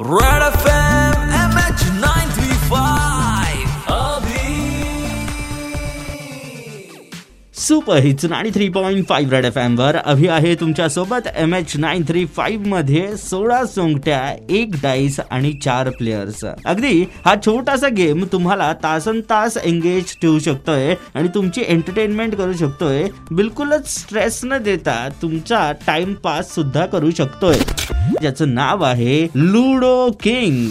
Right off super hits नाडी three point five red F एमवर Abhi आहे तुमच्यासोबत एम एच नाईन थ्री फाईव्हमध्ये सोळा सोंगट्या एक डाईस आणि चार प्लेयर्स अगदी हा छोटासा गेम तुम्हाला तासन तास एंगेज ठेवू शकतोय आणि तुमची एंटरटेनमेंट करू शकतोय. बिलकुलच स्ट्रेस न देता तुमचा टाइम पास सुद्धा करू शकतोय. ज्याचं नाव आहे लुडो किंग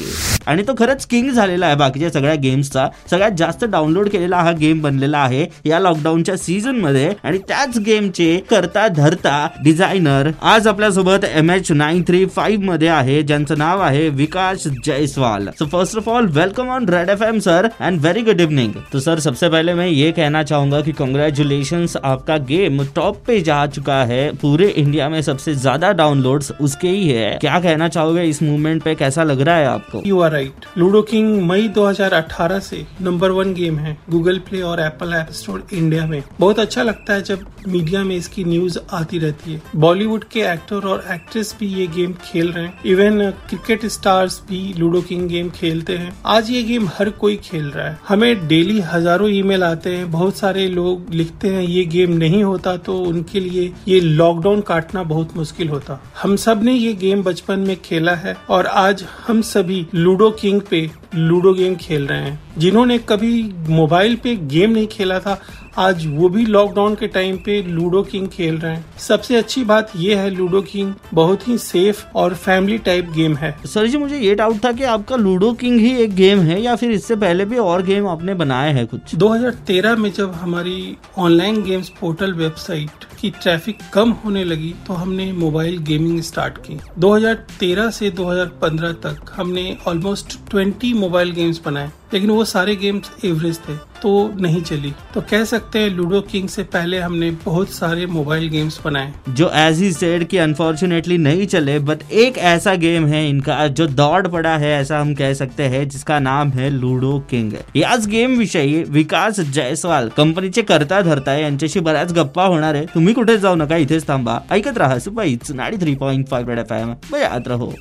आणि तो खरंच किंग झालेला आहे बाकीच्या सगळ्या गेम्सचा. सगळ्यात जास्त डाउनलोड केलेला हा गेम बनलेला आहे या लॉकडाऊनच्या सीझनमध्ये आणि त्याच गेमचे करता धरता डिझायनर आज आपल्यासोबत एम एच नाईन थ्री फाईव्हमध्ये आहे. ज्यांचं नाव आहे Vikas Jaiswal. So first of all welcome on red F M sir and very good evening तो सर सबसे पहले मैं ये कहना चाहूंगा कि कंग्रेचुलेशन आपका गेम टॉप पे जा चुका है. पूरे इंडिया में सबसे ज्यादा डाउनलोड्स उसके ही है. क्या कहना चाहोगे इस मूवमेंट पे? कैसा लग रहा है आपको? You are right. Ludo King मई 2018 से नंबर वन गेम है गूगल प्ले और एप्पल ऐप स्टोर इंडिया में। बहुत अच्छा लगता है जब मीडिया में इसकी न्यूज़ आती रहती है। बॉलीवुड के एक्टर और एक्ट्रेस भी ये गेम खेल रहे हैं। इवन क्रिकेट स्टार्स भी लूडो किंग गेम खेलते हैं। आज ये गेम हर कोई खेल रहा है। हमें डेली हज़ारों ईमेल आते हैं। बहुत सारे लोग लिखते हैं, ये गेम नहीं होता। तो उनके लिए ये लॉकडाउन काटना बहुत मुश्किल होता। हम सबने ये गेम बचपन में खेला है और आज हम सभी लूडो किंग पे लूडो गेम खेल रहे हैं। जिन्होंने कभी मोबाइल पे गेम नहीं खेला था आज वो भी लॉकडाउन के टाइम पे लूडो किंग खेल रहे हैं। सबसे अच्छी बात ये है लूडो किंग बहुत ही सेफ़ और फैमिली टाइप गेम है। सर जी मुझे ये डाउट था कि आपका लूडो किंग ही एक गेम है या फिर इससे पहले भी और गेम आपने बनाए हैं कुछ? 2013 में जब हमारी ऑनलाइन गेम्स पोर्टल वेबसाइट की ट्रैफ़िक कम होने लगी तो हमने मोबाइल गेमिंग स्टार्ट की। 2013 से 2015 तक हमने ऑलमोस्ट 20 मोबाइल गेम्स बनाए, लेकिन वो सारे गेम्स एवरेज थे। तो नहीं चली। तो कह सकते हैं लूडो किंग से पहले हमने बहुत सारे मोबाइल गेम्स बनाए। जो एज ही सेड कि अनफॉर्चुनेटली नहीं चले बट एक ऐसा गेम है इनका, जो दौड़ पड़ा है, ऐसा हम कह सकते हैं, जिसका नाम है लूडो किंग याच गेम विषयी, विकास जयस्वाल कंपनीचे करता धरता यांच्याशी बऱ्याच गप्पा होणार आहे। तुम्ही कुठे जाऊ नका, इथेच थांबा। ऐकत राहा सुपाईच नाडी three point five F M. बजात रहो।